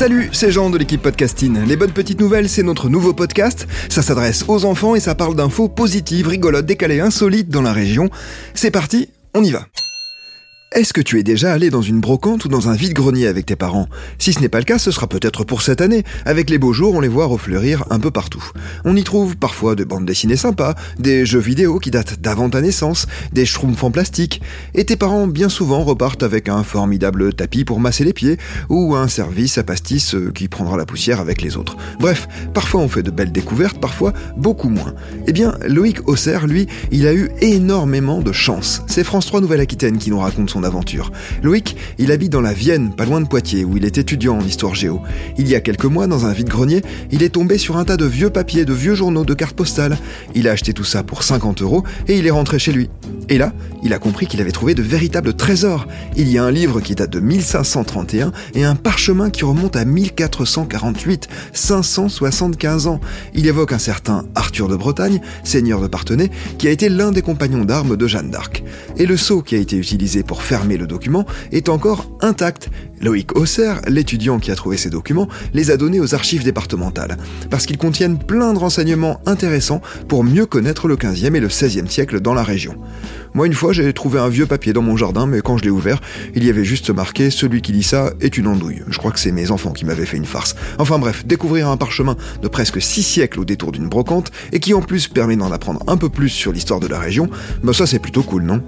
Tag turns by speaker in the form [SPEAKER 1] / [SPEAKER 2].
[SPEAKER 1] Salut, c'est Jean de l'équipe Podcasting. Les bonnes petites nouvelles, c'est notre nouveau podcast. Ça s'adresse aux enfants et ça parle d'infos positives, rigolotes, décalées, insolites dans la région. C'est parti, on y va. Est-ce que tu es déjà allé dans une brocante ou dans un vide-grenier avec tes parents? Si ce n'est pas le cas, ce sera peut-être pour cette année. Avec les beaux jours, on les voit refleurir un peu partout. On y trouve parfois des bandes dessinées sympas, des jeux vidéo qui datent d'avant ta naissance, des schtroumpfs en plastique, et tes parents bien souvent repartent avec un formidable tapis pour masser les pieds, ou un service à pastis euh, qui prendra la poussière avec les autres. Bref, parfois on fait de belles découvertes, parfois beaucoup moins. Eh bien, Loïc Auxerre, lui, il a eu énormément de chance. C'est France 3 Nouvelle-Aquitaine qui nous raconte son aventure. Loïc, il habite dans la Vienne, pas loin de Poitiers, où il est étudiant en histoire géo. Il y a quelques mois, dans un vide-grenier, il est tombé sur un tas de vieux papiers, de vieux journaux, de cartes postales. Il a acheté tout ça pour 50 euros et il est rentré chez lui. Et là, il a compris qu'il avait trouvé de véritables trésors. Il y a un livre qui date de 1531 et un parchemin qui remonte à 1448, 575 ans. Il évoque un certain Arthur de Bretagne, seigneur de Parthenay, qui a été l'un des compagnons d'armes de Jeanne d'Arc. Et le sceau qui a été utilisé pour fermer le document est encore intact. Loïc Hausser, l'étudiant qui a trouvé ces documents, les a donnés aux archives départementales, parce qu'ils contiennent plein de renseignements intéressants pour mieux connaître le 15e et le 16e siècle dans la région. Moi, une fois, j'ai trouvé un vieux papier dans mon jardin, mais quand je l'ai ouvert, il y avait juste marqué Celui qui lit ça est une andouille. Je crois que c'est mes enfants qui m'avaient fait une farce. Enfin bref, découvrir un parchemin de presque six siècles au détour d'une brocante, et qui en plus permet d'en apprendre un peu plus sur l'histoire de la région, bah ça c'est plutôt cool, non?